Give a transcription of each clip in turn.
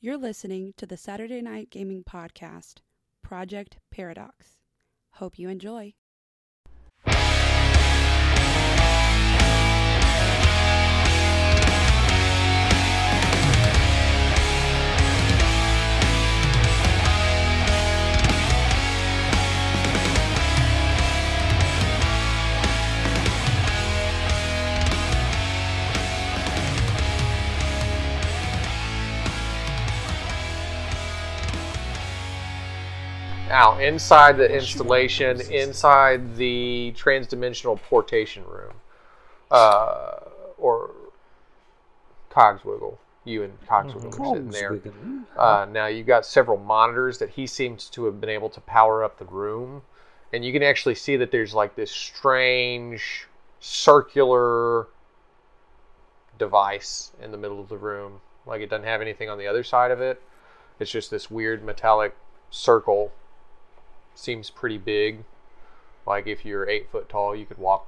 You're listening to the Saturday Night Gaming Podcast, Project Paradox. Hope you enjoy. Now, inside the installation, inside the transdimensional portation room, uh, or Cogswiggle, you and Cogswiggle are sitting there. Uh, now, you've got several monitors that he seems to have been able to power up the room, and you can actually see that there's like this strange circular device in the middle of the room. Like it doesn't have anything on the other side of it. It's just this weird metallic circle seems pretty big. Like if you're eight foot tall, you could walk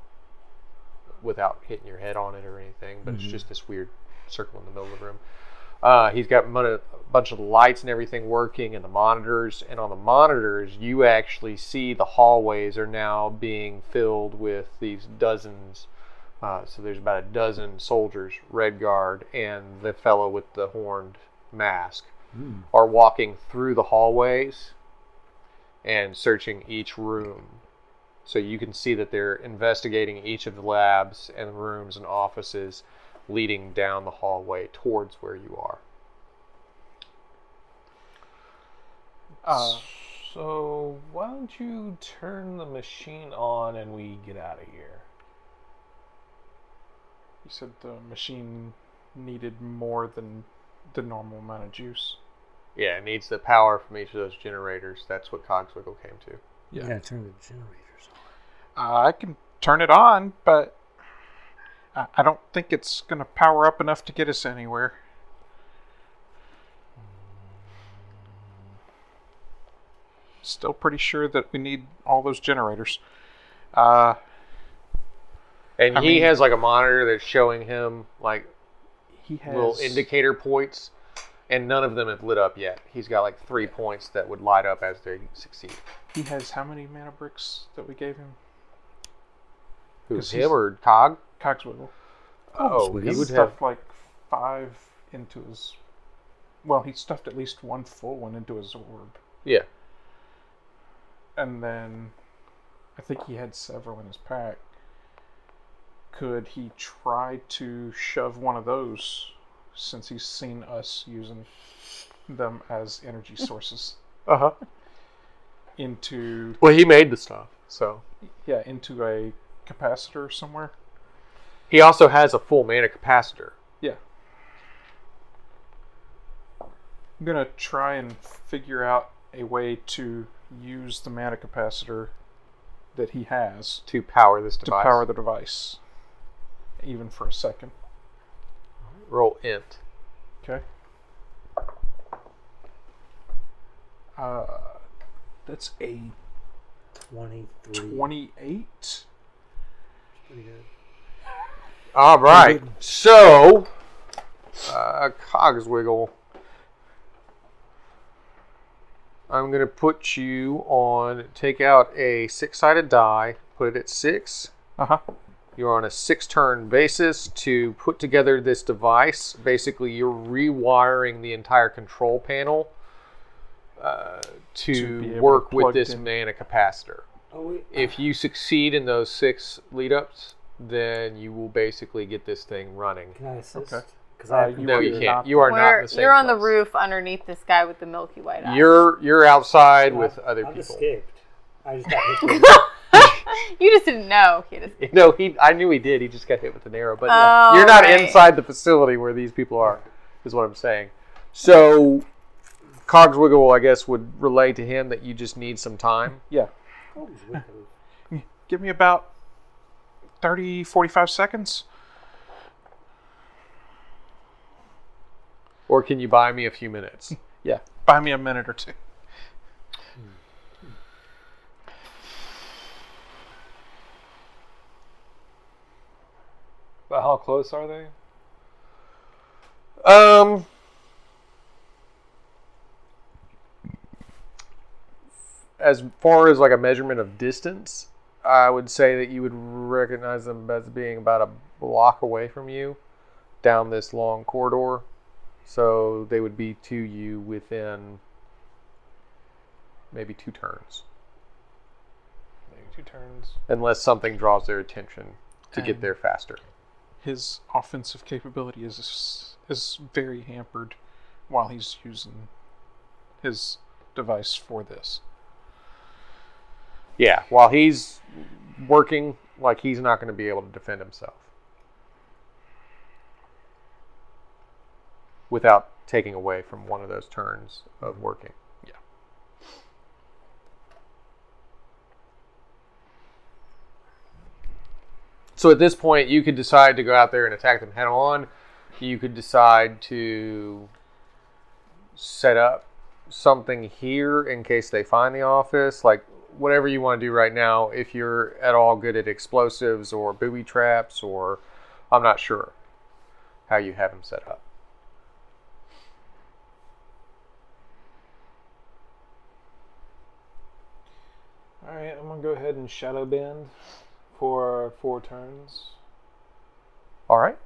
without hitting your head on it or anything. But it's just this weird circle in the middle of the room. Uh, he's got a bunch of the lights and everything working, and the monitors. And on the monitors, you actually see the hallways are now being filled with these dozens. Uh, so there's about a dozen soldiers, Red Guard, and the fellow with the horned mask are walking through the hallways and searching each room. So you can see that they're investigating each of the labs and rooms and offices leading down the hallway towards where you are. Uh, so why don't you turn the machine on and we get out of here? You said the machine needed more than the normal amount of juice. Yeah, it needs the power from each of those generators. That's what Cogswiggle came to. Yeah, gotta turn the generators on. Uh, I can turn it on, but I, I don't think it's going to power up enough to get us anywhere. Still pretty sure that we need all those generators. Uh, And I he mean- has like a monitor that's showing him like he has little indicator points, and none of them have lit up yet. He's got like three points that would light up as they succeed. He has how many mana bricks that we gave him? Who's 'Cause him or Cog? Cogswiggle. Oh, oh Cogswiggle. he He would stuffed have. like five into his. Well, he stuffed at least one full one into his orb, Yeah. and then I think he had several in his pack. Could he try to shove one of those, since he's seen us using them as energy sources, Uh huh. into Well, he made the stuff, so yeah into a capacitor somewhere? he also has a full mana capacitor. Yeah. I'm gonna try and figure out a way to use the mana capacitor that he has to power this device. to device. power the device, even for a second. Roll int. Okay. Uh, that's a 23. 28. Pretty good. All right. So, uh, Cogswiggle. I'm gonna put you on. Take out a six-sided die. Put it at six. Uh huh. You're on a six-turn basis to put together this device. Basically, you're rewiring the entire control panel uh, to, To be able to work with this in. mana capacitor. Oh, wait. If you succeed in those six lead-ups, then you will basically get this thing running. Can I assist? Okay. Because Uh, I you No, you can't. You are not in the same you're on the roof underneath this guy with the milky white eyes. You're you're outside with other I've people. escaped. I just got hit. with- you just didn't know. He just, No, he. I knew he did. He just got hit with an arrow. But Oh, you're not right. inside the facility where these people are. Is what I'm saying. So, Cogswiggle, I guess, would relay to him that you just need some time. Yeah. It was wicked. Give me about 30, 45 seconds. Or can you buy me a few minutes? Yeah. Buy me a minute or two. But how close are they? Um, as far as like a measurement of distance, I would say that you would recognize them as being about a block away from you down this long corridor. So they would be to you within maybe two turns. Maybe two turns. Unless something draws their attention to get there faster. His offensive capability is is very hampered while he's using his device for this. Yeah, while he's working, like he's not going to be able to defend himself without taking away from one of those turns of working. So at this point, you could decide to go out there and attack them head on. You could decide to set up something here in case they find the office. Like whatever you want to do right now. If you're at all good at explosives or booby traps, or I'm not sure how you have them set up. All right, I'm gonna go ahead and shadow bend for four turns. All right.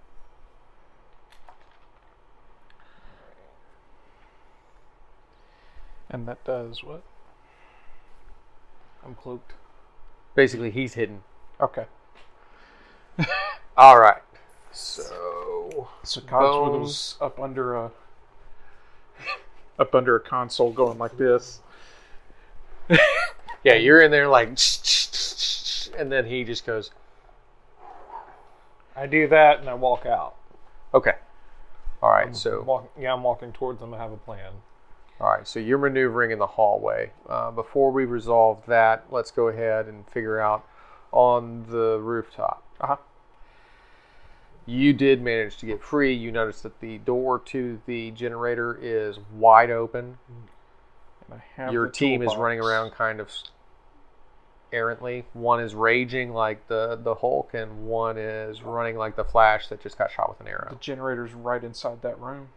And that does what? I'm cloaked. Basically, he's hidden. Okay. All right. So So Bones. Up under a up under a console going like this. yeah, you're in there like, and then he just goes, I do that and I walk out. okay. All right. I'm So walk, yeah, I'm walking towards them. I have a plan. All right, so you're maneuvering in the hallway. Uh, before we resolve that, let's go ahead and figure out on the rooftop. Uh-huh. You did manage to get free. You notice that the door to the generator is wide open. And I have Your team is running around kind of errantly. One is raging like the, the Hulk, and one is running like the Flash that just got shot with an arrow. The generator's right inside that room.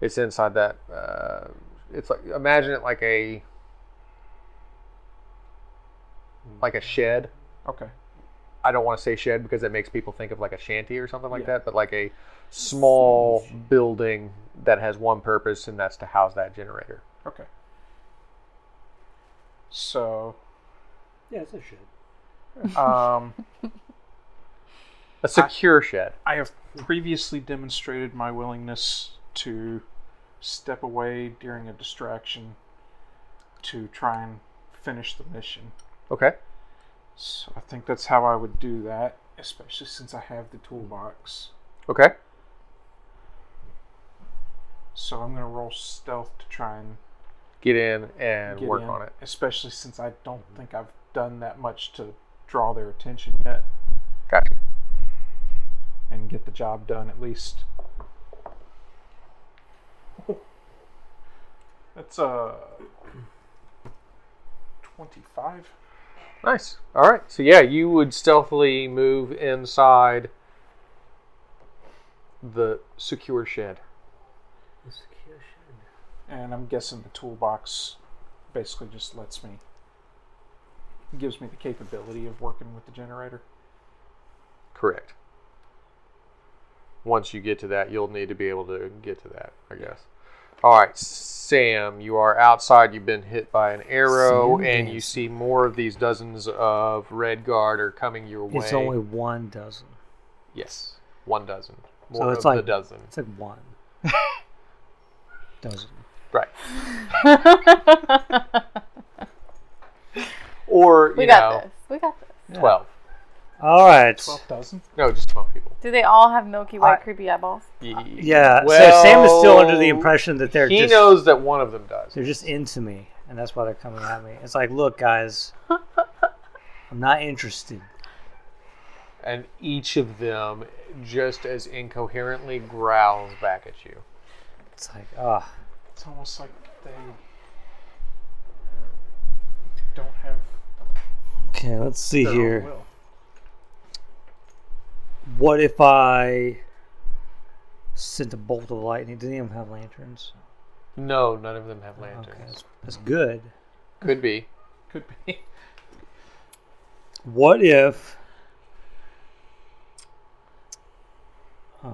It's inside that. Uh, it's like imagine it like a like a shed. Okay. I don't want to say shed because it makes people think of like a shanty or something like Yeah. that, but like a small building that has one purpose, and that's to house that generator. Okay. So, Yeah, it's a shit. um, A secure shed. I have previously demonstrated my willingness to step away during a distraction to try and finish the mission. Okay. So I think that's how I would do that, especially since I have the toolbox. Okay. So I'm gonna roll stealth to try and Get in and get work in, on it. Especially since I don't think I've done that much to draw their attention yet Gotcha. and get the job done at least. That's uh twenty-five. Nice. All right. So yeah, you would stealthily move inside the secure shed. The secure shed. And I'm guessing the toolbox basically just lets me, gives me the capability of working with the generator. Correct. Once you get to that, you'll need to be able to get to that, I guess. All right, Sam, you are outside. You've been hit by an arrow, Sam and you see more of these dozens of red guard are coming your way. It's only one dozen. yes, one dozen. So it's of like- the dozen. It's like one dozen. Right. Or we you got know, this. We got this. twelve. All right. Twelve dozen. No, just twelve people. Do they all have milky white, I- creepy eyeballs? Yeah. so Sam is still under the impression that they're he just knows that one of them does. they're just into me, and that's why they're coming at me. It's like, look, guys, I'm not interested. and each of them just as incoherently growls back at you. It's like, ah, It's almost like they don't have okay. Let's see their here. What if I sent a bolt of lightning? Do any of them have lanterns? No, none of them have Okay, lanterns. that's, that's good. Could be. Could be. What if I?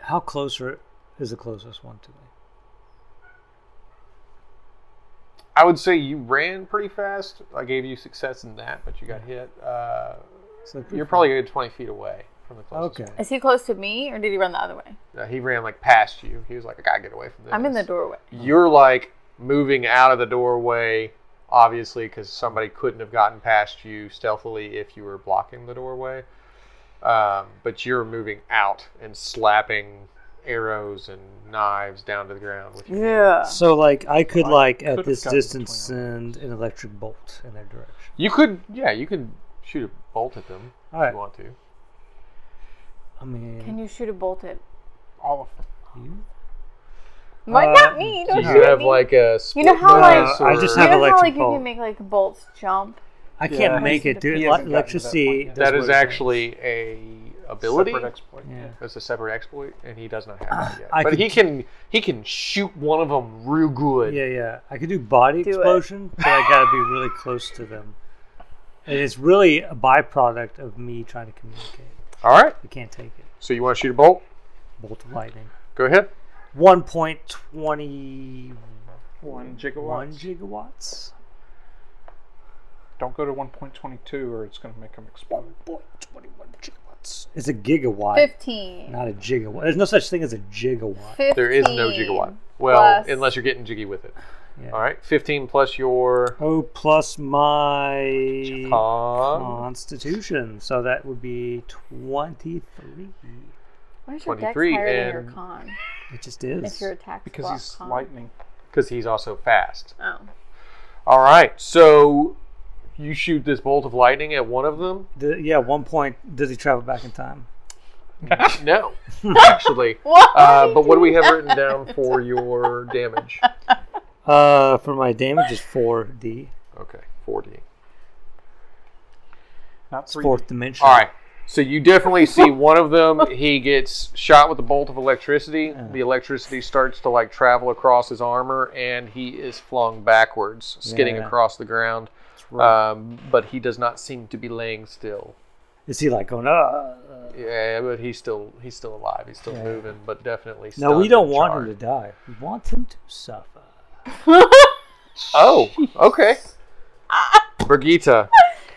How close are, is the closest one to me? I would say you ran pretty fast. I gave you success in that, but you got hit. Uh, So you're probably a good 20 feet away from the closest. okay. Is he close to me, or did he run the other way? one. Uh, he ran like past you. He was like, I gotta get away from this. I'm in the doorway. You're like moving out of the doorway, obviously, because somebody couldn't have gotten past you stealthily if you were blocking the doorway. Um, but you're moving out and slapping arrows and knives down to the ground with your Yeah. So like I could I like could at this distance send an electric bolt in their direction. You could, yeah, you could shoot a bolt at them All if right. you want to. I mean, Can you shoot a bolt at? All of them. you? What? Uh, Not me. Do Don't you shoot have me. like a You know how, bonus like- I or- just you have know how electric like you can make like bolts jump. I can't make it, He dude. hasn't Ele- gotten to that electricity. point That what is it does. actually a ability. Separate exploit. Yeah. It's a separate exploit, and he does not have that yet. I but could he can he can shoot one of them real good. Yeah, yeah. I could do body Do it. explosion, but I gotta be really close to them. And it's really a byproduct of me trying to communicate. All right. You can't take it. So you want to shoot a bolt? Bolt of lightning. Go ahead. One point twenty One gigawatt. one gigawatts. Don't go to 1.22 or it's going to make them explode. Point twenty one gigawatts. It's a gigawatt, Fifteen. not a gigawatt. There's no such thing as a gigawatt. 15 There is no gigawatt. Well, plus- unless you're getting jiggy with it. Yeah. All right. 15 plus your Oh, plus my con. constitution, so that would be twenty three. Why is your dex 23 higher than your and- con? It just is. If your attack Because block he's con. lightning. Because he's also fast. Oh. All right. So you shoot this bolt of lightning at one of them. The- yeah, one point. Does he travel back in time? No, actually. Uh, but what do we have written down for your damage? Uh, for my damage is four D. Okay, 4d. Not 3 fourth dimension. All right. So you definitely see one of them. He gets shot with a bolt of electricity. The electricity starts to like travel across his armor, and he is flung backwards, skidding Yeah. across the ground. Um, but he does not seem to be laying still. Is he like going? Uh, Yeah, but he's still he's still alive. He's still Yeah. moving, but definitely. no, we don't want charred. him to die. We want him to suffer. Oh, okay. Brigitte,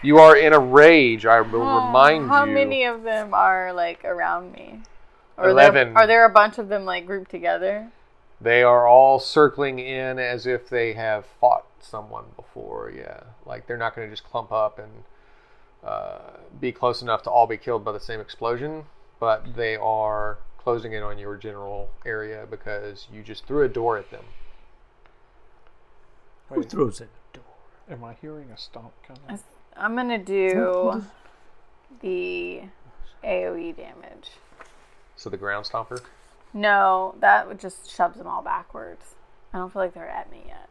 you are in a rage. I will remind How you. How many of them are like around me? Or there- Eleven. are there a bunch of them like grouped together? They are all circling in as if they have fought someone before. Yeah, like they're not going to just clump up and uh, be close enough to all be killed by the same explosion, but they are closing in on your general area because you just threw a door at them. Who Wait, throws it? am I hearing a stomp coming? I- I'm gonna do the AOE damage. So the ground stomper. No, that would just shoves them all backwards. I don't feel like they're at me yet,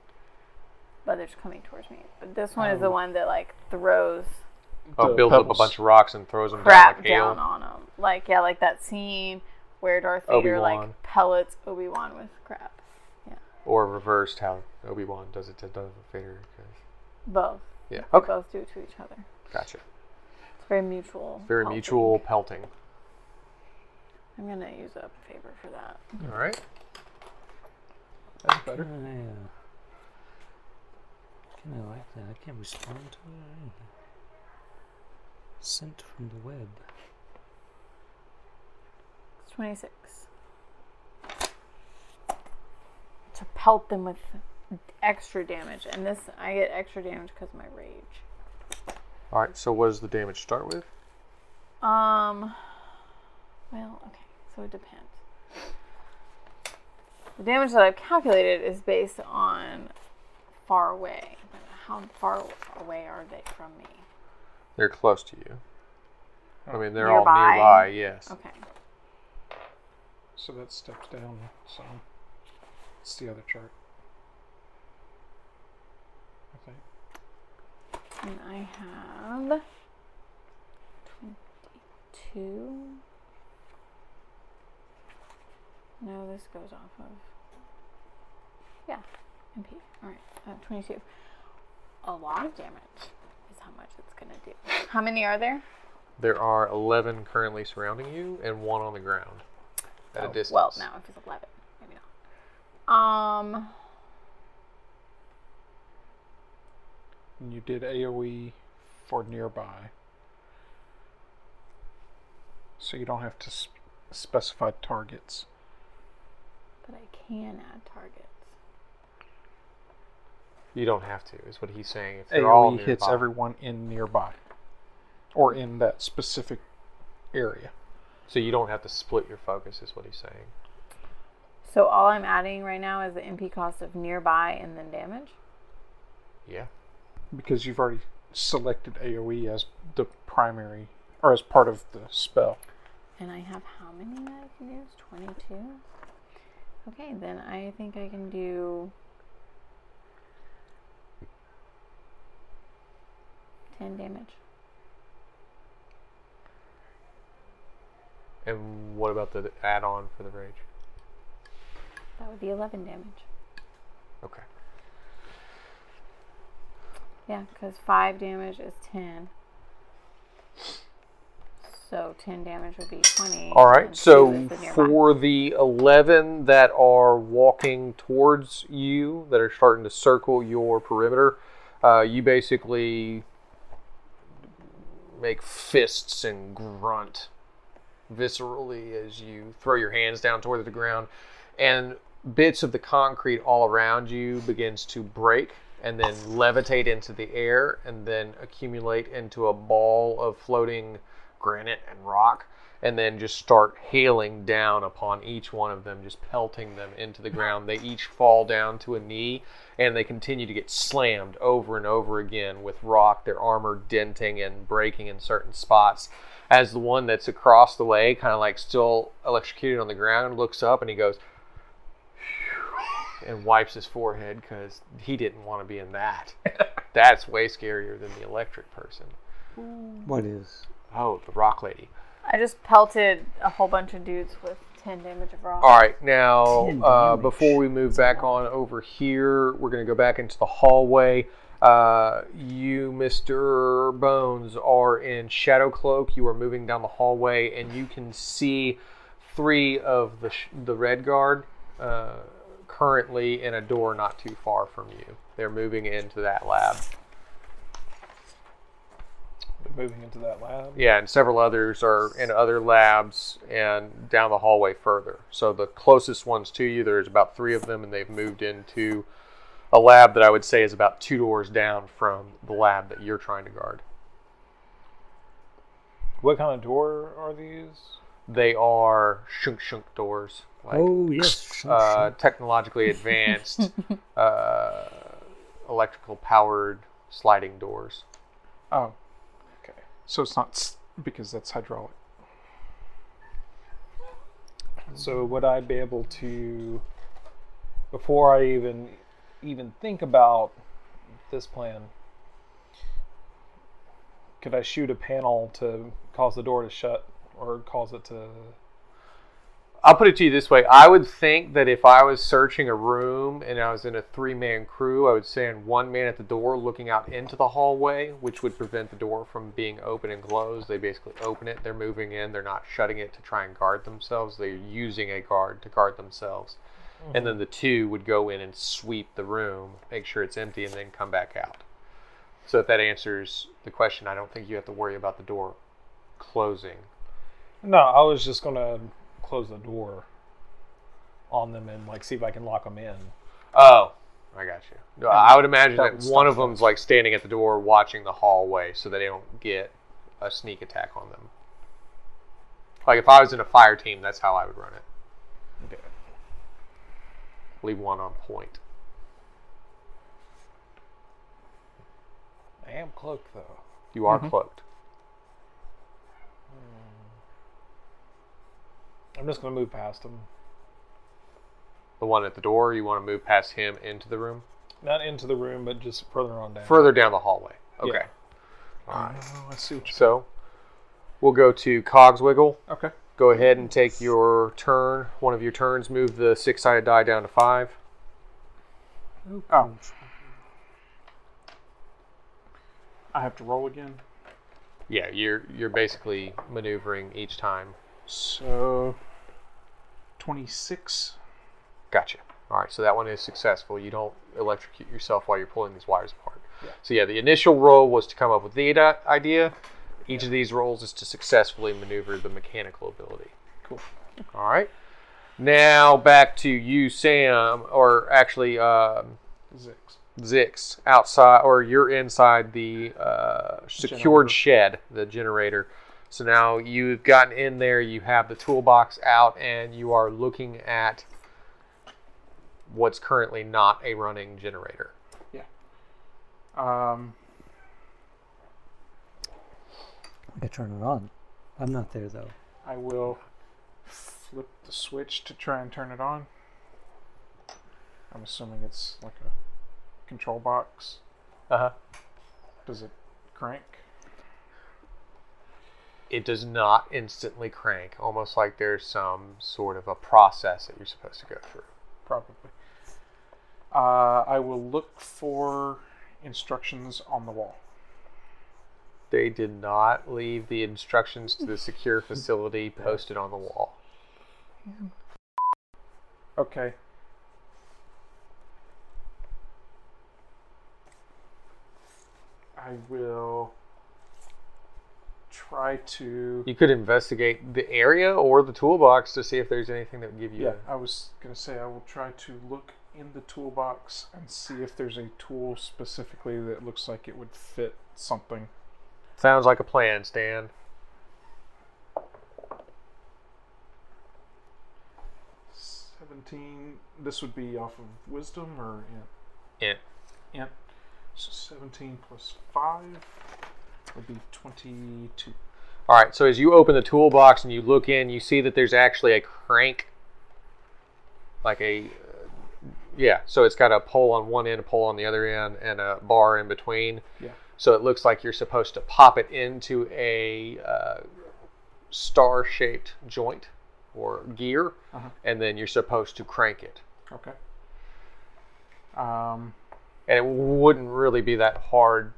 but they're just coming towards me. But this one is the one that like throws Oh, The builds up a pebbles. bunch of rocks and throws them down like hail. down on them. Like yeah, like that scene where Darth Vader Obi-Wan. like pellets Obi Wan with crap. Yeah. Or reversed how Obi Wan does it to Darth Vader. 'cause- Both. Yeah. They Okay. both do it to each other. Gotcha. It's very mutual. Very helping. mutual pelting. I'm gonna use up a favor for that. All right. That's Uh, better. yeah. Can I like that? I can't respond to it or anything. Sent from the web. It's 26. To pelt them with extra damage, and this I get extra damage because of my rage. All right. So what does the damage start with? Um. Well, okay, so it depends. The damage that I've calculated is based on far away. But How far away are they from me? They're close to you. I mean, they're all Nearby? nearby. Yes. Okay. So that steps down So It's the other chart. I think. And I have 22. No, this goes off of. Yeah. MP. All right, uh, 22. A lot of damage is how much it's going to do. How many are there? There are 11 currently surrounding you and one on the ground at a Oh, distance. Well, now if it's 11, maybe not. Um, And you did AoE for nearby. So you don't have to sp- specify targets. but I can add targets. You don't have to, is what he's saying. If they're all AoE hits everyone in nearby. Or in that specific area. So you don't have to split your focus, is what he's saying. So all I'm adding right now is the MP cost of nearby and then damage. Yeah. Because you've already selected AoE as the primary, or as part of the spell. And I have how many that I can use? 22? Okay, then I think I can do 10 damage. And what about the add-on for the rage? That would be 11 damage. Okay. Yeah, because 5 damage is 10. So 10 damage would be 20. All right. So for the 11 that are walking towards you, that are starting to circle your perimeter, uh, you basically make fists and grunt viscerally as you throw your hands down toward the ground, and bits of the concrete all around you begins to break and then levitate into the air and then accumulate into a ball of floating granite and rock and then just start hailing down upon each one of them, just pelting them into the ground. They each fall down to a knee and they continue to get slammed over and over again with rock, their armor denting and breaking in certain spots. As the one that's across the way, kind of like still electrocuted on the ground, looks up and he goes, and wipes his forehead because he didn't want to be in that. That's way scarier than the electric person. What is? Oh, the rock lady. I just pelted a whole bunch of dudes with 10 damage of rock. All right, now uh, before we move back on over here, we're going to go back into the hallway. Uh, you, Mr. Bones, are in Shadow Cloak. You are moving down the hallway, and you can see three of the sh- the Red Guard uh, currently in a door not too far from you. They're moving into that lab. They're moving into that lab. Yeah, and several others are in other labs and down the hallway further. So the closest ones to you, there's about three of them, and they've moved into a lab that I would say is about two doors down from the lab that you're trying to guard. What kind of door are these? They are shunk shunk doors, like oh yes. uh, technologically advanced, uh, electrical powered sliding doors. Oh. So it's not because that's hydraulic. So would I be able to, before I even even think about this plan, could I shoot a panel to cause the door to shut or cause it to? I'll put it to you this way. I would think that if I was searching a room and I was in a three man crew, I would send one man at the door looking out into the hallway, which would prevent the door from being open and closed. They basically open it, they're moving in, they're not shutting it to try and guard themselves. They're using a guard to guard themselves. And then mm-hmm. the two would go in and sweep the room, make sure it's empty, and then come back out. So if that answers the question, I don't think you have to worry about the door closing. No, I was just gonna close the door on them and like see if I can lock them in. Oh, I got you. No, I would imagine that that, would one stop of them's like standing at the door watching the hallway so that they don't get a sneak attack on them. Like if I was in a fire team, that's how I would run it. Okay. Leave one on point. I am cloaked though. You are Mhm. cloaked. I'm just gonna move past him. The one at the door, you want to move past him into the room? not into the room, but just further on down. Further down the hallway. Okay. Yeah. Oh, I see what you So we'll go to Cogswiggle. Okay. Go ahead and take your turn. One of your turns. Move the six sided die down to five. Oh. I have to roll again. Yeah, you're you're basically maneuvering each time. So, 26. Gotcha. All right, so that one is successful. You don't electrocute yourself while you're pulling these wires apart. Yeah. So yeah, the initial roll was to come up with the idea. Each of these rolls is to successfully maneuver the mechanical ability. Cool. All right. Now back to you, Sam, or actually um, Zix. Zix outside, or you're inside the uh, secured Generator. shed, the generator. So now you've gotten in there, you have the toolbox out, and you are looking at what's currently not a running generator. Yeah. Um, I could turn it on. I'm not there though. I will flip the switch to try and turn it on. I'm assuming it's like a control box. Uh huh. Does it crank? It does not instantly crank, almost like there's some sort of a process that you're supposed to go through. Probably. Uh, I will look for instructions on the wall. They did not leave the instructions to the secure facility posted on the wall. Okay. I will try to. You could investigate the area or the toolbox to see if there's anything that would give you. Yeah, I was gonna say I will try to look in the toolbox and see if there's a tool specifically that looks like it would fit something. Sounds like a plan, Stan. Seventeen. This would be off of wisdom or int. Int. Int. So seventeen plus five would be twenty-two. All right, so as you open the toolbox and you look in, you see that there's actually a crank, like a, uh, yeah. So it's got a pole on one end, a pole on the other end, and a bar in between. Yeah. So it looks like you're supposed to pop it into a uh, star-shaped joint or gear, Uh-huh. and then you're supposed to crank it. Okay. Um. And it wouldn't really be that hard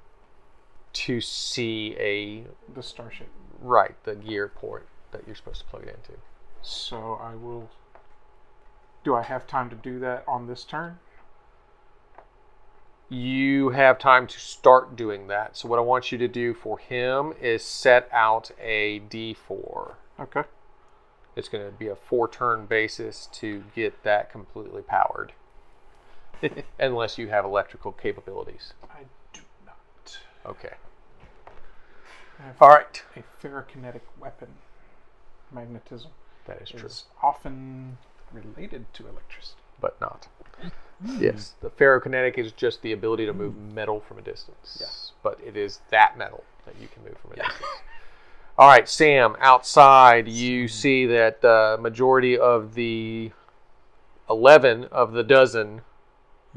to see a The starship. right the gear port that you're supposed to plug it into. So I will. Do I have time to do that on this turn? you have time to start doing that. So what I want you to do for him is set out a D4. Okay. It's going to be a four-turn basis to get that completely powered, unless you have electrical capabilities. I. Okay. I have All right. a ferrokinetic weapon. Magnetism That is true, is often related to electricity. but not. Hmm. Yes. The ferrokinetic is just the ability to move hmm. metal from a distance. Yes. But it is that metal that you can move from a distance. All right, Sam, outside you see that the majority of the 11 of the dozen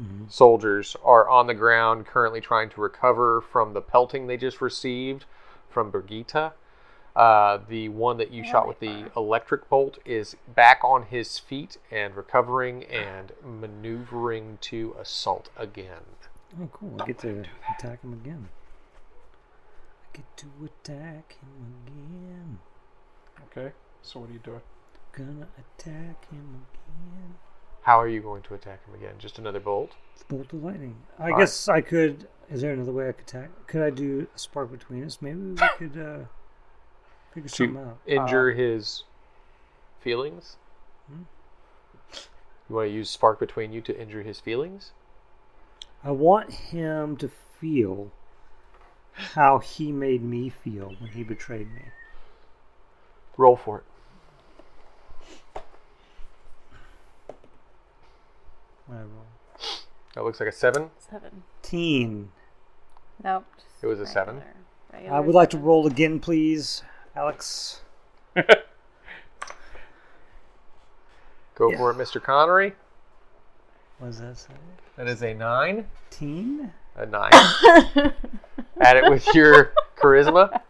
Mm-hmm. soldiers are on the ground currently trying to recover from the pelting they just received from Brigitte. Uh, the one that you shot with the electric bolt is back on his feet and recovering and maneuvering to assault again. Oh, cool. I get to attack him again. I get to attack him again. Okay. So what are you doing? Gonna attack him again. How are you going to attack him again? Just another bolt? Bolt of lightning. I Alright. guess I could. Is there another way I could attack? Could I do a spark between us? Maybe we could uh, figure something out. Injure his feelings? Hmm? You want to use spark between you to injure his feelings? I want him to feel how he made me feel when he betrayed me. Roll for it. I roll. That looks like a seven. Seven. Teen. Nope. It was a seven? regular- I regular would like to roll again, please, Alex. Go Yeah. for it, Mr. Connery. What does that say? That is a nine. Teen. A nine. Add it with your charisma.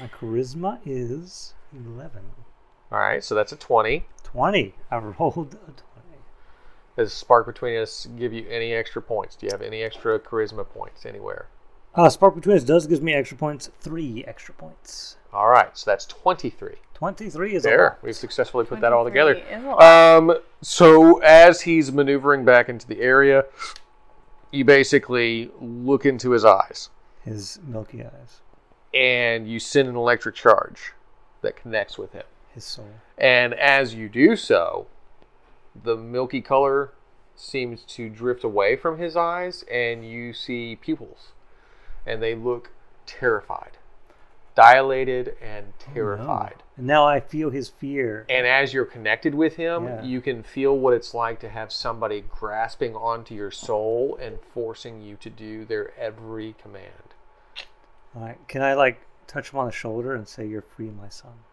My charisma is eleven. All right, so that's a 20. 20. I rolled a 20. Does Spark Between Us give you any extra points? Do you have any extra charisma points anywhere? Uh, Spark Between Us does gives me extra points. Three extra points. All right, so that's 23. 23 is a There, lot. we've successfully put that all together. is a lot. Um, so as he's maneuvering back into the area, you basically look into his eyes His milky eyes. and you send an electric charge that connects with him. His soul. And as you do so, the milky color seems to drift away from his eyes, and you see pupils. And they look terrified, dilated and oh, terrified. And now I feel his fear. And as you're connected with him, Yeah. you can feel what it's like to have somebody grasping onto your soul and forcing you to do their every command. All right. Can I like touch him on the shoulder and say, "You're free, my son"?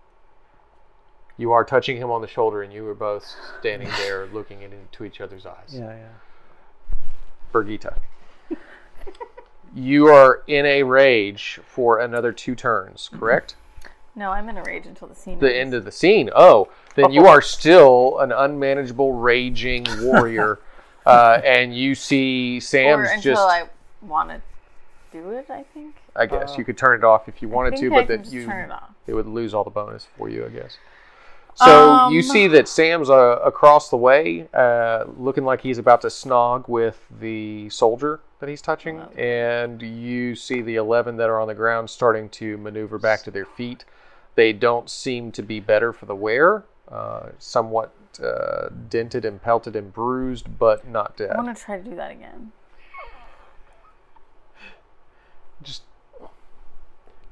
You are touching him on the shoulder, and you are both standing there looking into each other's eyes. Yeah, yeah. Brigitte. you are in a rage for another two turns, correct? No, I'm in a rage until the scene. The ends. end of the scene. Oh, then you are still an unmanageable, raging warrior, uh, and you see or Sam's until just. I want to do it. I think. I guess you could turn it off if you I wanted think to, I but then you turn it off. it would lose all the bonus for you, I guess. So you Um, see that Sam's uh, across the way, uh, looking like he's about to snog with the soldier that he's touching, and you see the eleven that are on the ground starting to maneuver back to their feet. They don't seem to be better for the wear. Uh, somewhat uh, dented and pelted and bruised, but not dead. I want to try to do that again. Just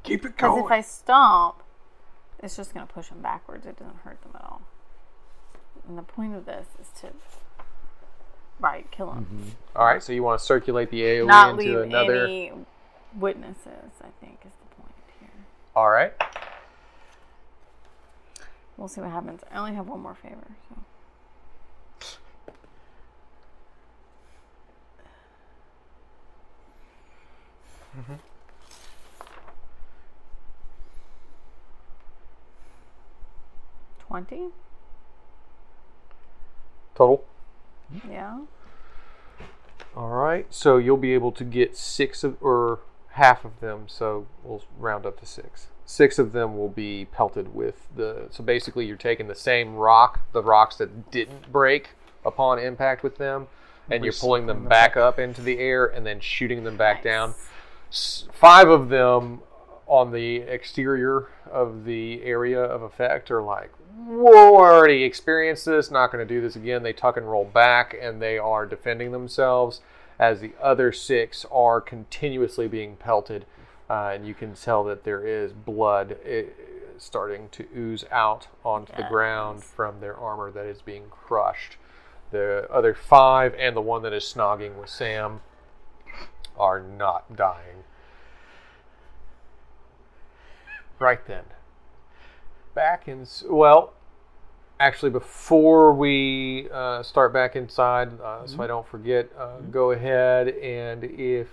keep it Because going. if I stomp, it's just going to push them backwards. It doesn't hurt them at all. And the point of this is to, right, kill them. Mm-hmm. All right, so you want to circulate the AOE Not into leave another. any witnesses, I think, is the point here. All right. We'll see what happens. I only have one more favor. So. Mm-hmm. Twenty? Total. Yeah. All right, so you'll be able to get six of, or half of them. So we'll round up to six. Six of them will be pelted with the. So basically, you're taking the same rock, the rocks that didn't break upon impact with them, and you're pulling them them back up into the air and then shooting them back down. S- Five of them on the exterior of the area of effect are like, whoa, I already experienced this, not going to do this again. They tuck and roll back and they are defending themselves as the other six are continuously being pelted. Uh, and you can tell that there is blood eh, starting to ooze out onto the ground from their armor that is being crushed. The other five and the one that is snogging with Sam are not dying. Right then. Back in. Well, actually, before we uh, start back inside, uh, so I don't forget, uh, go ahead and if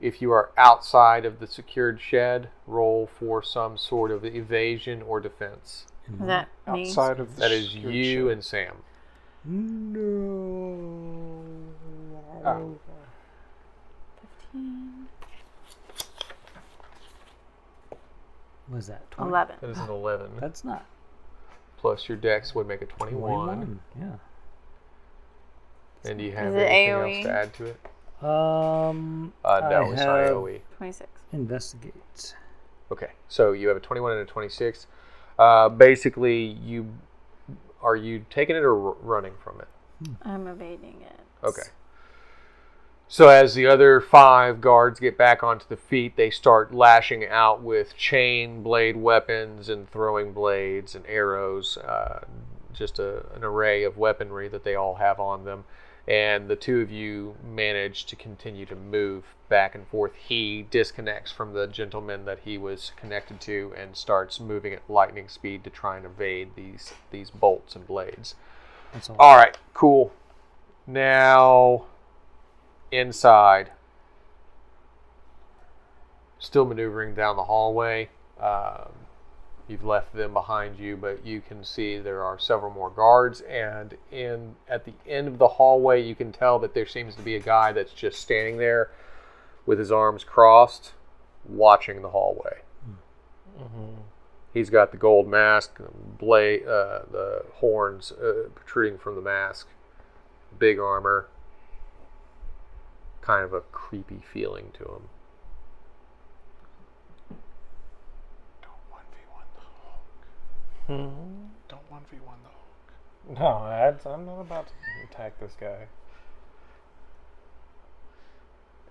if you are outside of the secured shed, roll for some sort of evasion or defense. Is that me? outside of the That is you shed. and Sam. No. Oh. What is that? 20? Eleven. That is an 11. That's not Plus your dex would make a 21. 21. Yeah. And do you have Is anything AoE? else to add to it? Um. Uh, no, I it's not AoE. Twenty-six. Investigate. Okay, so you have a 21 and a 26. Uh, basically, you are you taking it or r- running from it? I'm evading it. Okay. So as the other five guards get back onto the feet, they start lashing out with chain blade weapons and throwing blades and arrows, uh, just a, an array of weaponry that they all have on them. And the two of you manage to continue to move back and forth. He disconnects from the gentleman that he was connected to and starts moving at lightning speed to try and evade these these bolts and blades. All right, cool. Now, inside, still maneuvering down the hallway. Um, You've left them behind you, but you can see there are several more guards, and in at the end of the hallway, you can tell that there seems to be a guy that's just standing there with his arms crossed, watching the hallway. He's got the gold mask, blade, uh, the horns uh, protruding from the mask, big armor, kind of a creepy feeling to him. Don't 1v1 the Hulk. Don't 1v1 the Hulk. No, that's, I'm not about to attack this guy.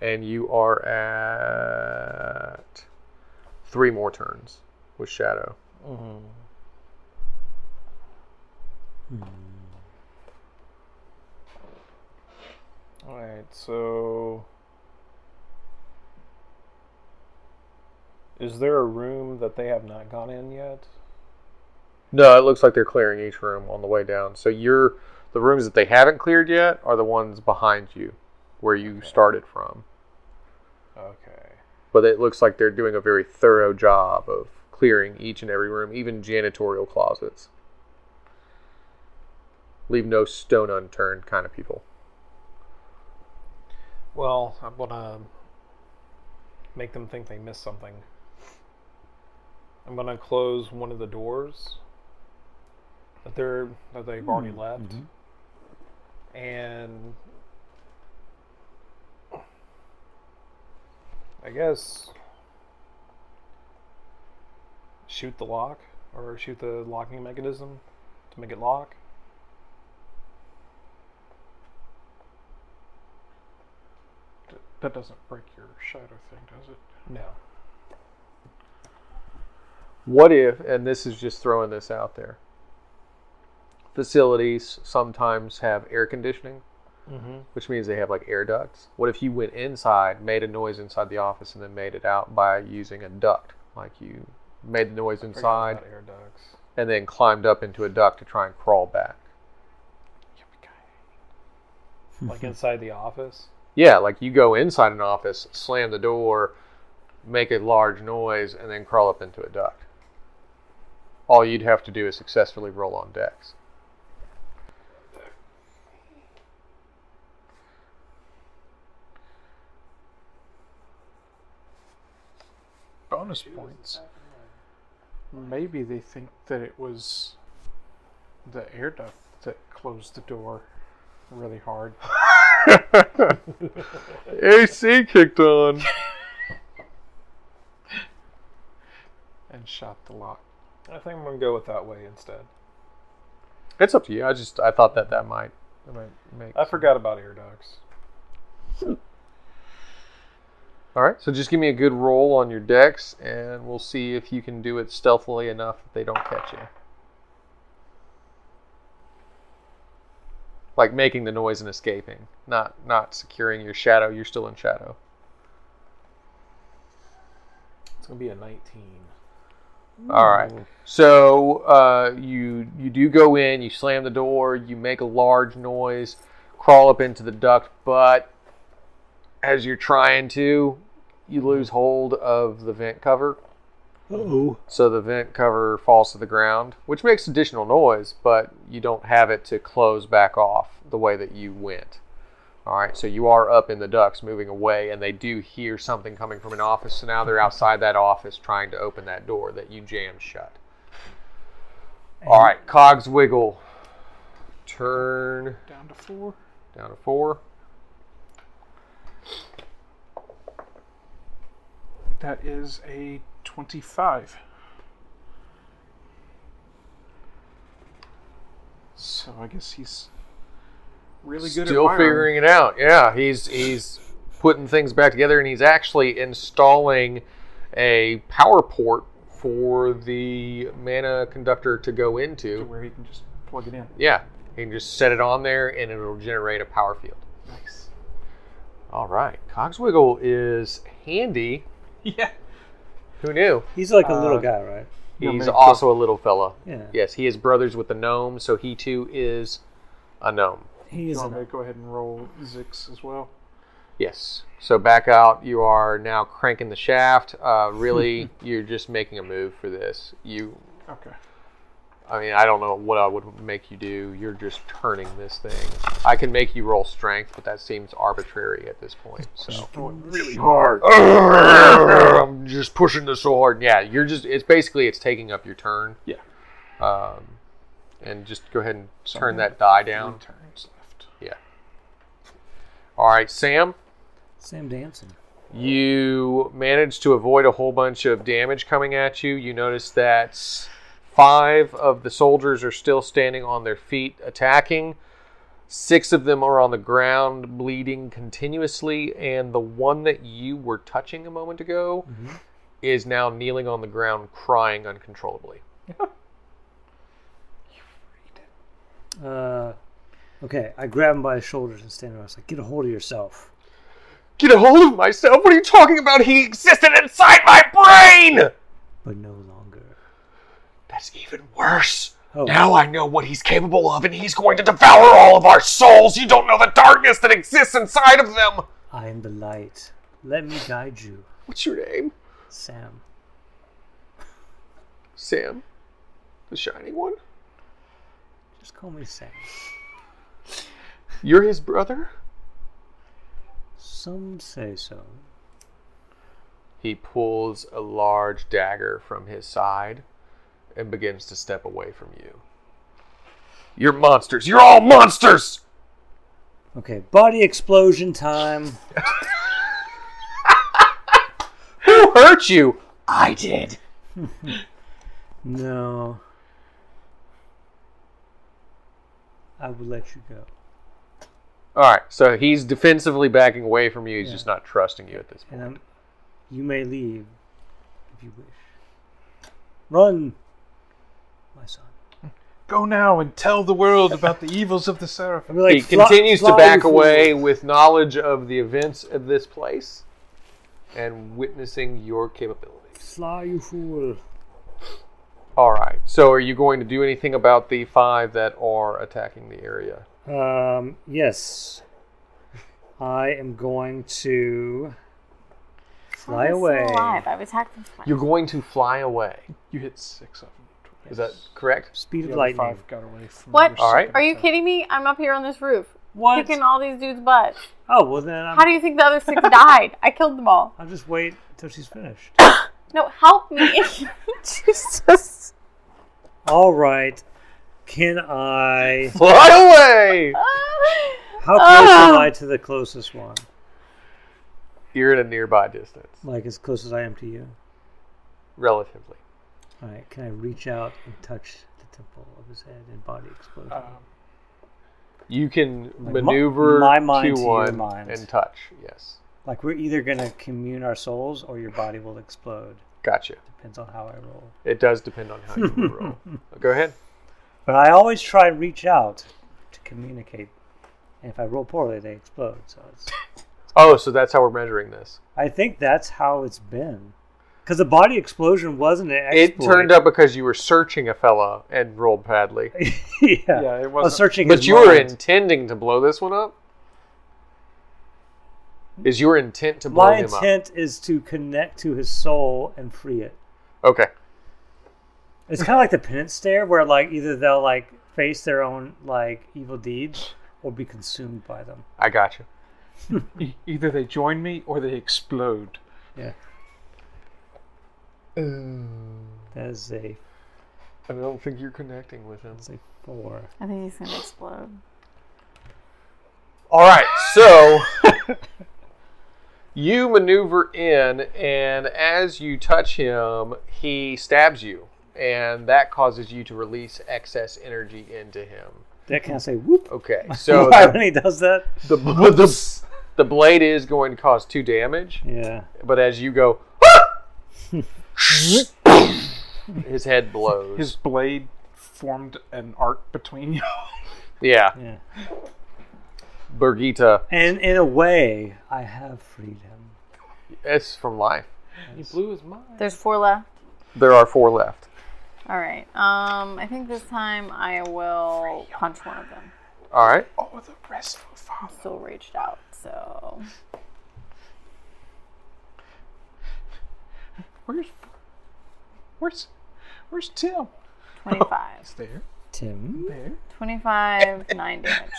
And you are at three more turns with Shadow. Mm-hmm. All right, so is there a room that they have not gone in yet? No, it looks like they're clearing each room on the way down. So you're the rooms that they haven't cleared yet are the ones behind you, where you Okay. started from. Okay. But it looks like they're doing a very thorough job of clearing each and every room, even janitorial closets. Leave no stone unturned, kind of people. Well, I want to make them think they missed something. I'm gonna close one of the doors that they're that they've already hmm, left, mm-hmm. and I guess shoot the lock or shoot the locking mechanism to make it lock. That doesn't break your shadow thing, does it? No. What if, and this is just throwing this out there, facilities sometimes have air conditioning, Mm-hmm. which means they have like air ducts. What if you went inside, made a noise inside the office, and then made it out by using a duct? Like you made the noise inside air ducts. and then climbed up into a duct to try and crawl back. like inside the office. Yeah, like you go inside an office, slam the door, make a large noise, and then crawl up into a duct. All you'd have to do is successfully roll on Dex. Bonus points. Maybe they think that it was the air duct that closed the door really hard. AC kicked on. and shot the lock. I think I'm gonna go with that way instead. It's up to you. I just I thought that that might that might make. I forgot about air ducts. All right, so just give me a good roll on your Dex, and we'll see if you can do it stealthily enough that they don't catch you. Like making the noise and escaping, not not securing your shadow. You're still in shadow. It's gonna be a 19. All right. So uh, you you do go in, you slam the door, you make a large noise, crawl up into the duct, but as you're trying to, you lose hold of the vent cover. Oh, So the vent cover falls to the ground, which makes additional noise, but you don't have it to close back off the way that you went. All right, so you are up in the ducts moving away, and they do hear something coming from an office. So now they're outside that office trying to open that door that you jammed shut. All right, Cogswiggle. Turn Down to four. down to four. That is a 25. So I guess he's really good Still figuring it out. Yeah, he's he's putting things back together, and he's actually installing a power port for the mana conductor to go to into. where he can just plug it in. Yeah, he can just set it on there, and it'll generate a power field. Nice. All right, Cogswiggle is handy. Yeah. Who knew? he's like a little Uh, guy, right? Yeah, He's man, also a little fella. Yeah. Yes, he is brothers with the gnome, so he too is a gnome. He You is. want me A, to go ahead and roll Zix as well? Yes. So back out. You are now cranking the shaft. Uh, really, you're just making a move for this. You, Okay. I mean, I don't know what I would make you do. You're just turning this thing. I can make you roll strength, but that seems arbitrary at this point. So Really hard. I'm just pushing this so hard. Yeah, you're just. It's basically it's taking up your turn. Yeah. Um, and just go ahead and So turn that die Three down. turns left. Yeah. All right, Sam. Sam dancing. You managed to avoid a whole bunch of damage coming at you. You notice that five of the soldiers are still standing on their feet attacking. Six of them are on the ground bleeding continuously, and the one that you were touching a moment ago is now kneeling on the ground crying uncontrollably. Uh, okay, I grab him by his shoulders and stand there. I was like, "Get a hold of yourself." Get a hold of myself! What are you talking about? He existed inside my brain! But no longer. That's even worse. Oh, Now I know what he's capable of, and he's going to devour all of our souls. You don't know the darkness that exists inside of them. I am the light. Let me guide you, What's your name? Sam. Sam. The Shining One? Just call me Sam. You're his brother? Some say so. He pulls a large dagger from his side and begins to step away from you. You're monsters. You're all monsters! Okay, body explosion time. Who hurt you? I did. No. I will let you go. All right, so he's defensively backing away from you. He's Yeah. just not trusting you at this point. And I'm, you may leave if you wish. Run, my son. Go now and tell the world about the evils of the I'll Seraphim. like, he "Fly- continues to back you away fool." with knowledge of the events of this place and witnessing your capabilities. Fly, you fool. All right. So, are you going to do anything about the five that are attacking the area? Um, yes. I am going to fly I'm away. alive. I've attacked them twice. You're going to fly away. You hit six of them. Is that correct? Speed of other lightning. five got away from What? All right. Are you attack. kidding me? I'm up here on this roof, What? kicking all these dudes' butts. Oh well, then I'm, How do you think the other six died? I killed them all. I'll just wait until she's finished. No, help me. Jesus. All right. Can I? Fly away! How close am I to the closest one? You're at a nearby distance, Like as close as I am to you. relatively. All right. Can I reach out and touch the temple of his head and body explode? Um, You can Like, maneuver my mind to to one mind. and touch. Yes. like we're either gonna commune our souls or your body will explode. Gotcha. Depends on how I roll. It does depend on how you roll. Go ahead. But I always try and reach out to communicate. And if I roll poorly, they explode. So it's. Oh, so that's how we're measuring this. I think that's how it's been. Because the body explosion wasn't an It turned up because you were searching a fella and rolled badly. yeah. yeah, it I was wasn't. searching But his you were intending to blow this one up? Is your intent to blow My him up? My intent is to connect to his soul and free it. Okay. It's kind of like the penance stare, where like either they'll like face their own like evil deeds or be consumed by them. I got you. Either they join me or they explode. Yeah. That is a I don't think you're connecting with him. that's a four. I think he's gonna explode. All right, so you maneuver in, and as you touch him, he stabs you, and that causes you to release excess energy into him. That can I say whoop? Okay, so Why the, when he does that? the, the, the blade is going to cause two damage, Yeah. but as you go, his head blows. His blade formed an arc between you. yeah, Yeah. Brigitte, And in a way, I have freed him. it's from life. He blew his mind. There's four left. There are four left. All right. Um, I think this time I will punch one of them. All right. oh, the rest will follow. I'm still raged out, so Where's where's where's Tim? 25. He's there. Tim. There. 25, 9 damage.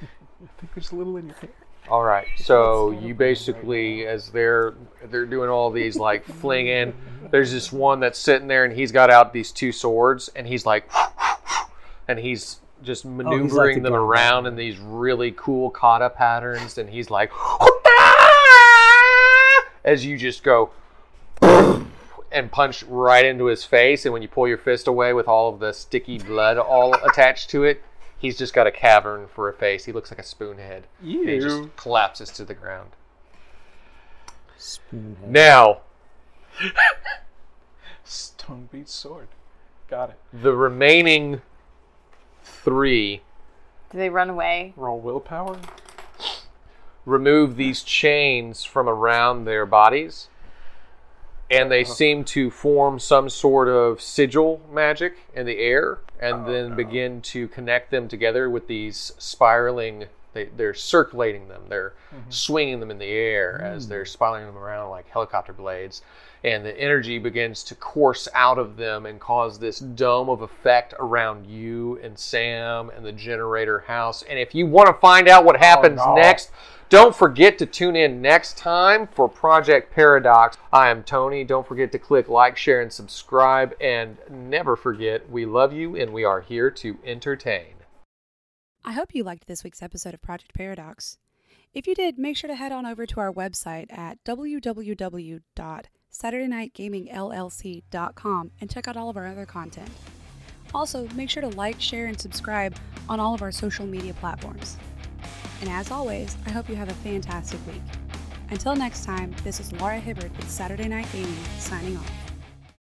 I think there's a little in your hair. All right. So you basically, as they're they're doing all these like flinging, there's this one that's sitting there, and he's got out these two swords, and he's like, and he's just oh, maneuvering the them gun around in these really cool kata patterns, and he's like, as you just go and punch right into his face, and when you pull your fist away with all of the sticky blood all attached to it, he's just got a cavern for a face. He looks like a spoonhead. And he just collapses to the ground. Spoonhead. Now, Stone beats sword. Got it. the remaining three Do they run away? Roll willpower. remove these chains from around their bodies, and they uh-huh. seem to form some sort of sigil magic in the air, and oh, then begin to connect them together with these spiraling. They, they're circulating them. They're mm-hmm. swinging them in the air as mm. they're spiraling them around like helicopter blades, and the energy begins to course out of them and cause this dome of effect around you and Sam and the generator house. And if you want to find out what oh, happens no. next, don't forget to tune in next time for Project Paradox. I am Tony. Don't forget to click like, share, and subscribe. And never forget, we love you and we are here to entertain. I hope you liked this week's episode of Project Paradox. If you did, make sure to head on over to our website at www.saturdaynightgamingllc.com and check out all of our other content. Also, make sure to like, share, and subscribe on all of our social media platforms. And as always, I hope you have a fantastic week. Until next time, this is Laura Hibbard with Saturday Night Gaming signing off.